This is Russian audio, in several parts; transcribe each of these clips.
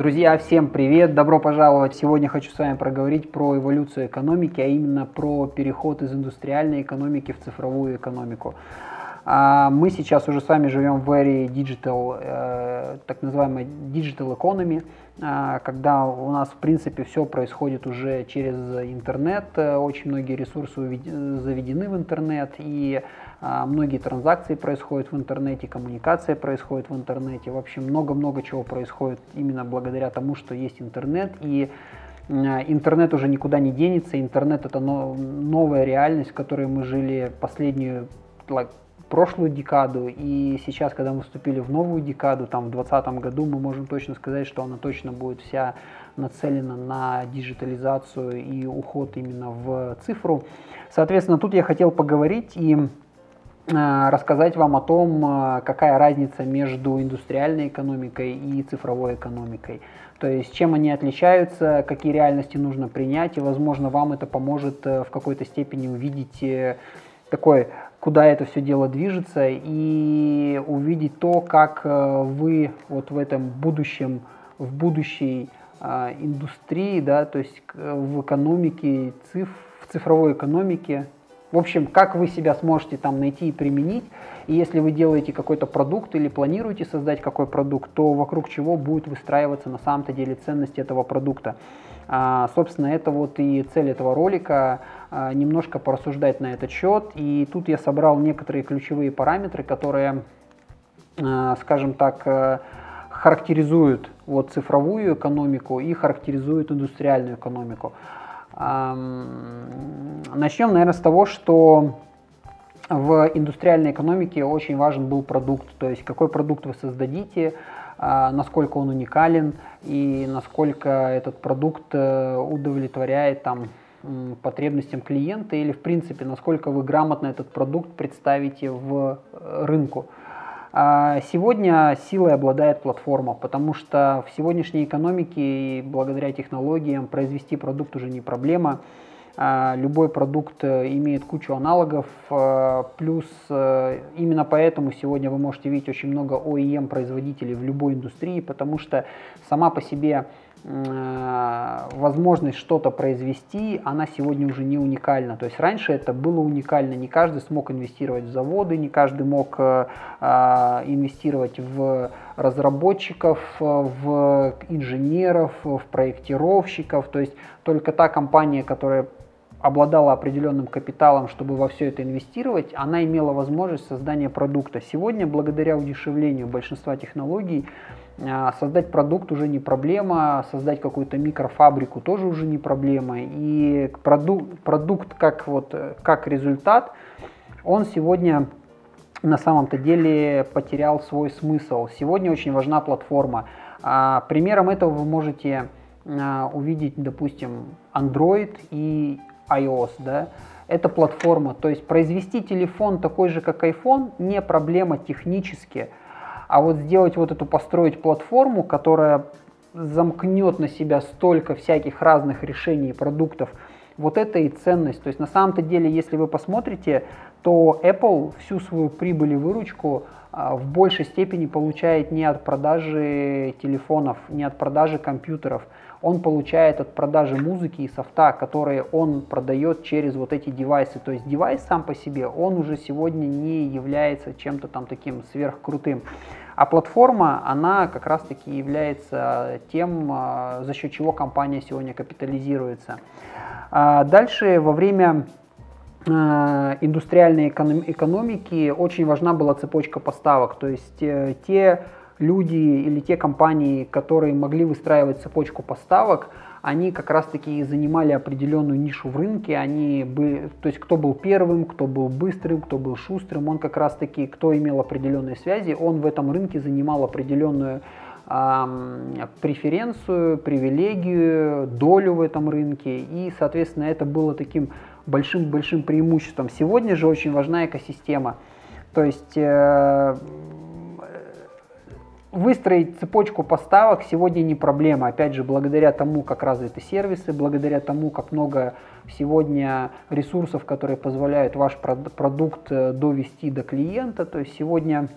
Друзья, всем привет! Добро пожаловать! Сегодня хочу с вами проговорить про эволюцию экономики, а именно про переход из индустриальной экономики в цифровую экономику. А, мы сейчас уже с вами живем в эре digital, э, так называемой digital economy, а, когда у нас в принципе все происходит уже через интернет, э, очень многие ресурсы заведены в интернет и многие транзакции происходят в интернете, коммуникация происходит в интернете, в общем много-много чего происходит именно благодаря тому, что есть интернет. И Интернет уже никуда не денется, интернет это новая реальность, в которой мы жили последнюю прошлую декаду, и сейчас, когда мы вступили в новую декаду, там в 2020 году, мы можем точно сказать, что она точно будет вся нацелена на диджитализацию и уход именно в цифру. Соответственно, тут я хотел поговорить и э, рассказать вам о том, э, какая разница между индустриальной экономикой и цифровой экономикой. То есть чем они отличаются, какие реальности нужно принять, и, возможно, вам это поможет э, в какой-то степени увидеть такой куда это все дело движется и увидеть то, как э, вы вот в этом будущем, в будущей а, индустрии, да, то есть в экономике, циф, в цифровой экономике, в общем, как вы себя сможете там найти и применить. И если вы делаете какой-то продукт или планируете создать какой продукт, то вокруг чего будет выстраиваться на самом-то деле ценность этого продукта. А, собственно, это вот и цель этого ролика, а, немножко порассуждать на этот счет. И тут я собрал некоторые ключевые параметры, которые, а, скажем так, э, характеризуют вот цифровую экономику и характеризуют индустриальную экономику. Начнем, наверное, с того, что в индустриальной экономике очень важен был продукт, то есть какой продукт вы создадите, насколько он уникален и насколько этот продукт э, удовлетворяет там, потребностям клиента или в принципе насколько вы грамотно этот продукт представите в э, рынку. А сегодня силой обладает платформа, потому что в сегодняшней экономике и благодаря технологиям произвести продукт уже не проблема. А, любой продукт э, имеет кучу аналогов, э, плюс э, именно поэтому сегодня вы можете видеть очень много OEM-производителей в любой индустрии, потому что сама по себе возможность что-то произвести, она сегодня уже не уникальна. То есть раньше это было уникально, не каждый смог инвестировать в заводы, не каждый мог инвестировать в разработчиков, в инженеров, в проектировщиков. То есть только та компания, которая обладала определенным капиталом, чтобы во все это инвестировать, она имела возможность создания продукта. Сегодня, благодаря удешевлению большинства технологий, а, создать продукт уже не проблема, создать какую-то микрофабрику тоже уже не проблема. И продукт, продукт как, вот, как результат, он сегодня на самом-то деле потерял свой смысл. Сегодня очень важна платформа. А, примером этого вы можете а, увидеть, допустим, Android и iOS, да, это платформа. То есть произвести телефон такой же, как iPhone, не проблема технически, а вот сделать вот эту, построить платформу, которая замкнет на себя столько всяких разных решений и продуктов, вот это и ценность. То есть на самом-то деле, если вы посмотрите, то Apple всю свою прибыль и выручку а, в большей степени получает не от продажи телефонов, не от продажи компьютеров, он получает от продажи музыки и софта, которые он продает через вот эти девайсы. То есть девайс сам по себе, он уже сегодня не является чем-то там таким сверхкрутым. А платформа, она как раз таки является тем, а, за счет чего компания сегодня капитализируется. А дальше во время а, индустриальной экономики очень важна была цепочка поставок. То есть э, те люди или те компании, которые могли выстраивать цепочку поставок, они как раз-таки занимали определенную нишу в рынке, они были, то есть кто был первым, кто был быстрым, кто был шустрым, он как раз-таки, кто имел определенные связи, он в этом рынке занимал определенную э, преференцию, привилегию, долю в этом рынке, и, соответственно, это было таким большим-большим преимуществом. Сегодня же очень важна экосистема, то есть э, Выстроить цепочку поставок сегодня не проблема. Опять же, благодаря тому, как развиты сервисы, благодаря тому, как много сегодня ресурсов, которые позволяют ваш продукт э, довести до клиента. То есть сегодня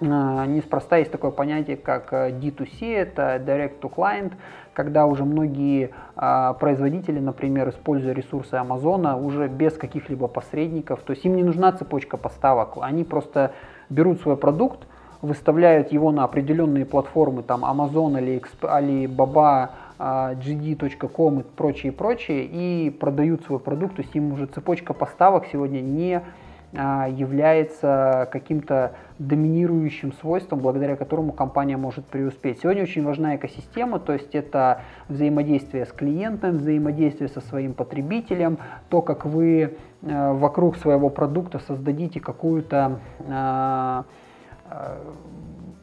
э, неспроста есть такое понятие, как э, D2C, это Direct to Client, когда уже многие производители, например, используя ресурсы Амазона, уже без каких-либо посредников, то есть им не нужна цепочка поставок, они просто берут свой продукт, выставляют его на определенные платформы, там Amazon, Alibaba, gd.com и прочее, прочее, и продают свой продукт, то есть им уже цепочка поставок сегодня не а, является каким-то доминирующим свойством, благодаря которому компания может преуспеть. Сегодня очень важна экосистема, то есть это взаимодействие с клиентом, взаимодействие со своим потребителем, то, как вы э, вокруг своего продукта создадите какую-то а,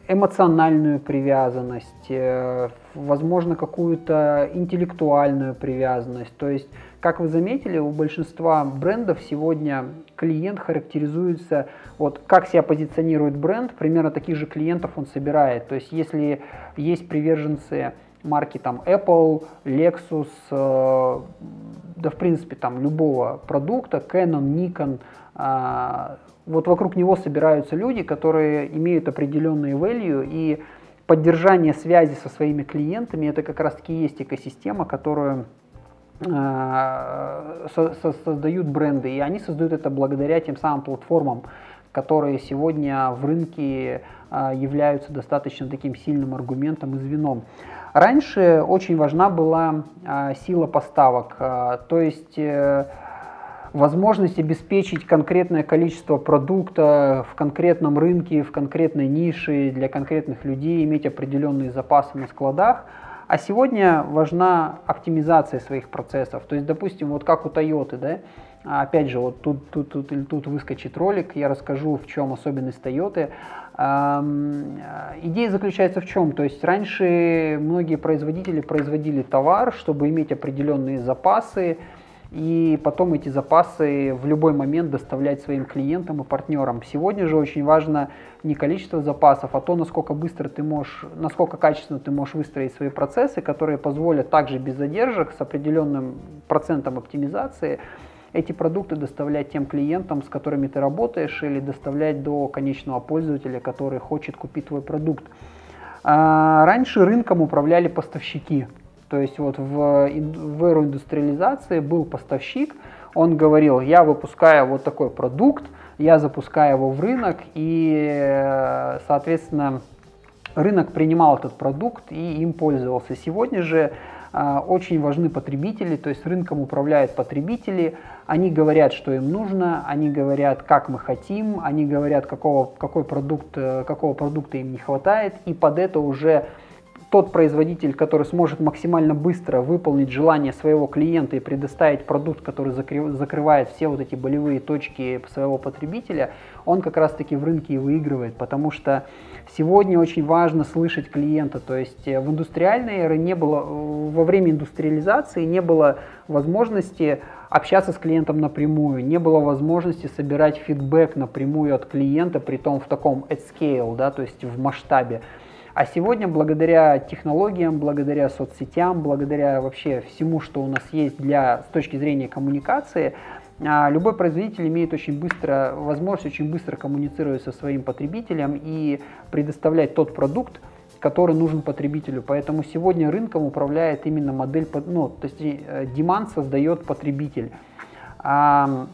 эмоциональную привязанность, э, возможно, какую-то интеллектуальную привязанность. То есть, как вы заметили, у большинства брендов сегодня клиент характеризуется, вот как себя позиционирует бренд, примерно таких же клиентов он собирает. То есть, если есть приверженцы марки там Apple, Lexus, э, да в принципе там любого продукта, Canon, Nikon, вот вокруг него собираются люди, которые имеют определенные value, и поддержание связи со своими клиентами это как раз-таки есть экосистема, которую э, создают бренды, и они создают это благодаря тем самым платформам, которые сегодня в рынке э, являются достаточно таким сильным аргументом и звеном. Раньше очень важна была э, сила поставок, то есть возможность обеспечить конкретное количество продукта в конкретном рынке, в конкретной нише для конкретных людей, иметь определенные запасы на складах. А сегодня важна оптимизация своих процессов. То есть, допустим, вот как у Toyota, да, опять же, вот тут, тут, тут, тут выскочит ролик, я расскажу, в чем особенность Toyota. Идея заключается в чем? То есть раньше многие производители производили товар, чтобы иметь определенные запасы, и потом эти запасы в любой момент доставлять своим клиентам и партнерам. Сегодня же очень важно не количество запасов, а то, насколько быстро ты можешь, насколько качественно ты можешь выстроить свои процессы, которые позволят также без задержек, с определенным процентом оптимизации, эти продукты доставлять тем клиентам, с которыми ты работаешь, или доставлять до конечного пользователя, который хочет купить твой продукт. А, раньше рынком управляли поставщики. То есть вот в, в эру индустриализации был поставщик, он говорил, я выпускаю вот такой продукт, я запускаю его в рынок, и, соответственно, рынок принимал этот продукт и им пользовался. Сегодня же э, очень важны потребители, то есть рынком управляют потребители, они говорят, что им нужно, они говорят, как мы хотим, они говорят, какого, какой продукт, э, какого продукта им не хватает, и под это уже тот производитель, который сможет максимально быстро выполнить желание своего клиента и предоставить продукт, который закрывает все вот эти болевые точки своего потребителя, он как раз-таки в рынке и выигрывает, потому что сегодня очень важно слышать клиента, то есть э, в индустриальной эре не было, во время индустриализации не было возможности общаться с клиентом напрямую, не было возможности собирать фидбэк напрямую от клиента, при том в таком at scale, да, то есть в масштабе. А сегодня благодаря технологиям, благодаря соцсетям, благодаря вообще всему, что у нас есть для, с точки зрения коммуникации, а, любой производитель имеет очень быстро, возможность очень быстро коммуницировать со своим потребителем и предоставлять тот продукт, который нужен потребителю. Поэтому сегодня рынком управляет именно модель, ну, то есть демант создает потребитель. А,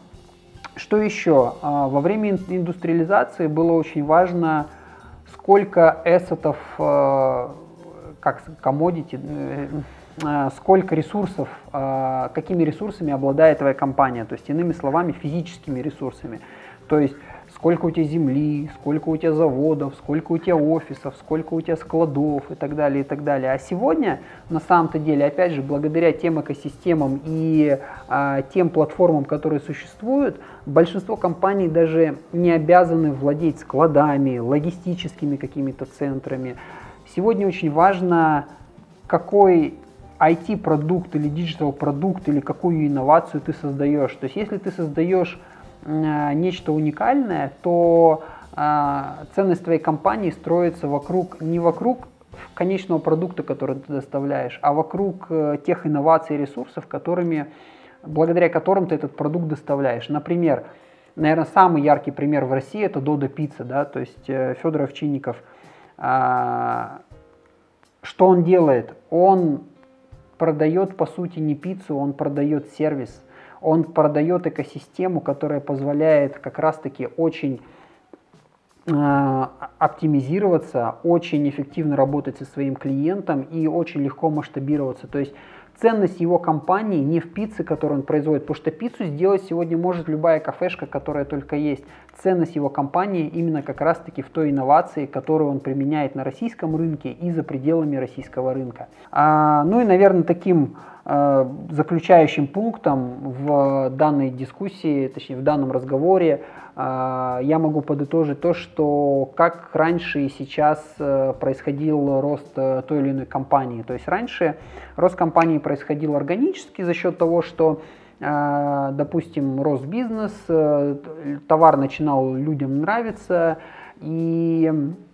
что еще? А, во время индустриализации было очень важно сколько эссетов, э, как commodity, э, э, сколько ресурсов, какими ресурсами обладает твоя компания, то есть иными словами физическими ресурсами. То есть сколько у тебя земли, сколько у тебя заводов, сколько у тебя офисов, сколько у тебя складов и так далее, и так далее. А сегодня, на самом-то деле, опять же, благодаря тем экосистемам и а, тем платформам, которые существуют, большинство компаний даже не обязаны владеть складами, логистическими какими-то центрами. Сегодня очень важно, какой IT-продукт или digital-продукт или какую инновацию ты создаешь. То есть если ты создаешь нечто уникальное, то а, ценность твоей компании строится вокруг, не вокруг конечного продукта, который ты доставляешь, а вокруг э, тех инноваций и ресурсов, которыми, благодаря которым ты этот продукт доставляешь. Например, наверное, самый яркий пример в России это Додо Пицца, да, то есть э, Федор Овчинников. А, что он делает? Он продает, по сути, не пиццу, он продает сервис, он продает экосистему, которая позволяет как раз-таки очень э, оптимизироваться, очень эффективно работать со своим клиентом и очень легко масштабироваться. То есть ценность его компании не в пицце, которую он производит, потому что пиццу сделать сегодня может любая кафешка, которая только есть. Ценность его компании именно как раз-таки в той инновации, которую он применяет на российском рынке и за пределами российского рынка. А, ну и, наверное, таким заключающим пунктом в данной дискуссии, точнее в данном разговоре, а, я могу подытожить то, что как раньше и сейчас э, происходил рост э, той или иной компании. То есть раньше рост компании происходил органически за счет того, что э, допустим, рос бизнес, товар начинал людям нравиться, и Э,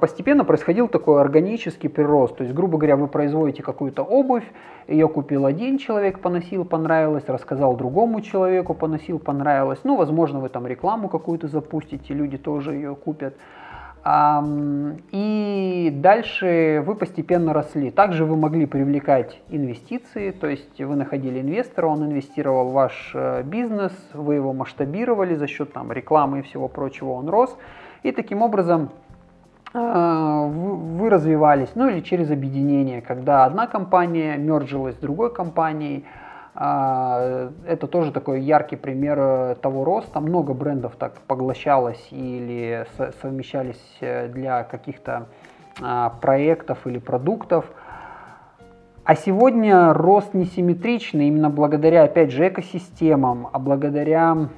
постепенно происходил такой органический прирост. То есть, грубо говоря, вы производите какую-то обувь, ее купил один человек, поносил, понравилось, рассказал другому человеку, поносил, понравилось. Ну, возможно, вы там рекламу какую-то запустите, люди тоже ее купят. И дальше вы постепенно росли. Также вы могли привлекать инвестиции, то есть вы находили инвестора, он инвестировал в ваш э, бизнес, вы его масштабировали за счет там, рекламы и всего прочего, он рос. И таким образом вы развивались, ну или через объединение, когда одна компания мержилась с другой компанией. А, это тоже такой яркий пример э, того роста. Много брендов так поглощалось или совмещались э, для каких-то а, проектов или продуктов. А сегодня рост несимметричный именно благодаря, опять же, экосистемам, а благодаря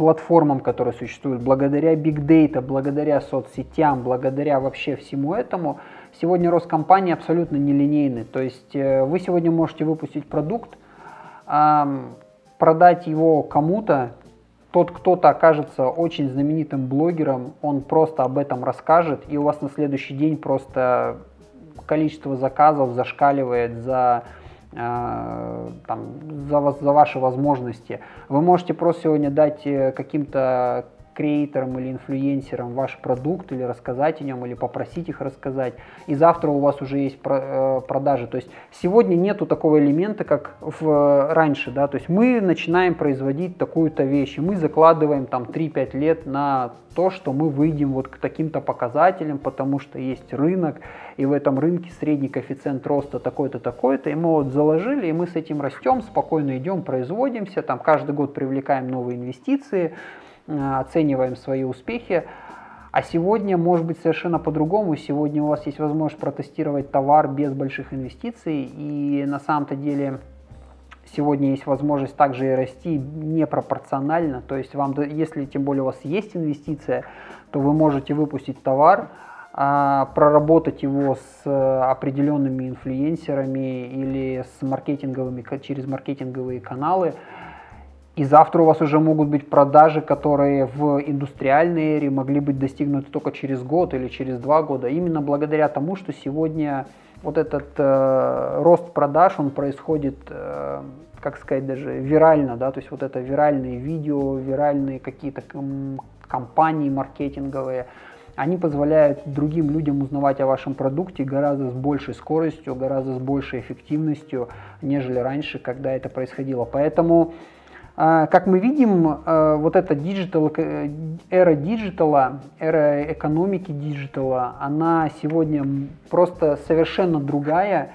платформам, которые существуют, благодаря Big Data, благодаря соцсетям, благодаря вообще всему этому, сегодня рост компании абсолютно нелинейный. То есть э, вы сегодня можете выпустить продукт, продать его кому-то, тот кто-то окажется очень знаменитым блогером, он просто об этом расскажет, и у вас на следующий день просто количество заказов зашкаливает за там, за, за ваши возможности. Вы можете просто сегодня дать э, каким-то креаторам или инфлюенсерам ваш продукт или рассказать о нем, или попросить их рассказать. И завтра у вас уже есть э, продажи. То есть сегодня нету такого элемента, как в, раньше. Да? То есть мы начинаем производить такую-то вещь, и мы закладываем там 3-5 лет на то, что мы выйдем вот к таким-то показателям, потому что есть рынок, и в этом рынке средний коэффициент роста такой-то, такой-то, и мы вот заложили, и мы с этим растем, спокойно идем, производимся, там каждый год привлекаем новые инвестиции, оцениваем свои успехи. А сегодня может быть совершенно по-другому. Сегодня у вас есть возможность протестировать товар без больших инвестиций. И на самом-то деле сегодня есть возможность также и расти непропорционально. То есть вам, если тем более у вас есть инвестиция, то вы можете выпустить товар, а, проработать его с э, определенными инфлюенсерами или с маркетинговыми, через маркетинговые каналы. И завтра у вас уже могут быть продажи, которые в индустриальной эре могли быть достигнуты только через год или через два года. Именно благодаря тому, что сегодня вот этот э, рост продаж, он происходит, э, как сказать, даже вирально, да, то есть вот это виральные видео, виральные какие-то компании маркетинговые, они позволяют другим людям узнавать о вашем продукте гораздо с большей скоростью, гораздо с большей эффективностью, нежели раньше, когда это происходило. Поэтому, как мы видим, а, вот эта digital, э, эра digital а, эра экономики digital а, она сегодня просто совершенно другая,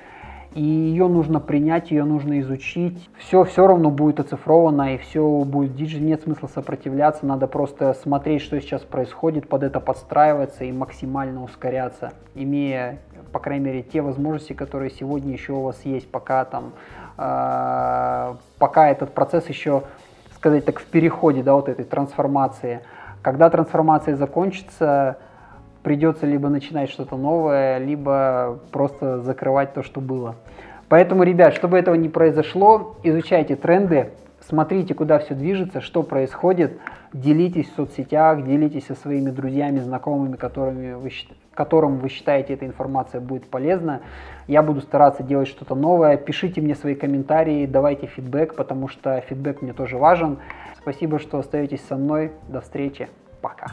и ее нужно принять, ее нужно изучить. Все все равно будет оцифровано, и все будет digital, нет смысла сопротивляться, надо просто смотреть, что сейчас происходит, под это подстраиваться и максимально ускоряться, имея, по крайней мере, те возможности, которые сегодня еще у вас есть, пока там, пока этот процесс еще, сказать так, в переходе, да, вот этой трансформации. Когда трансформация закончится, придется либо начинать что-то новое, либо просто закрывать то, что было. Поэтому, ребят, чтобы этого не произошло, изучайте тренды, смотрите, куда все движется, что происходит, делитесь в соцсетях, делитесь со своими друзьями, знакомыми, которыми вы, которым вы считаете эта информация будет полезна. Я буду стараться делать что-то новое. Пишите мне свои комментарии, давайте фидбэк, потому что фидбэк мне тоже важен. Спасибо, что остаетесь со мной. До встречи. Пока.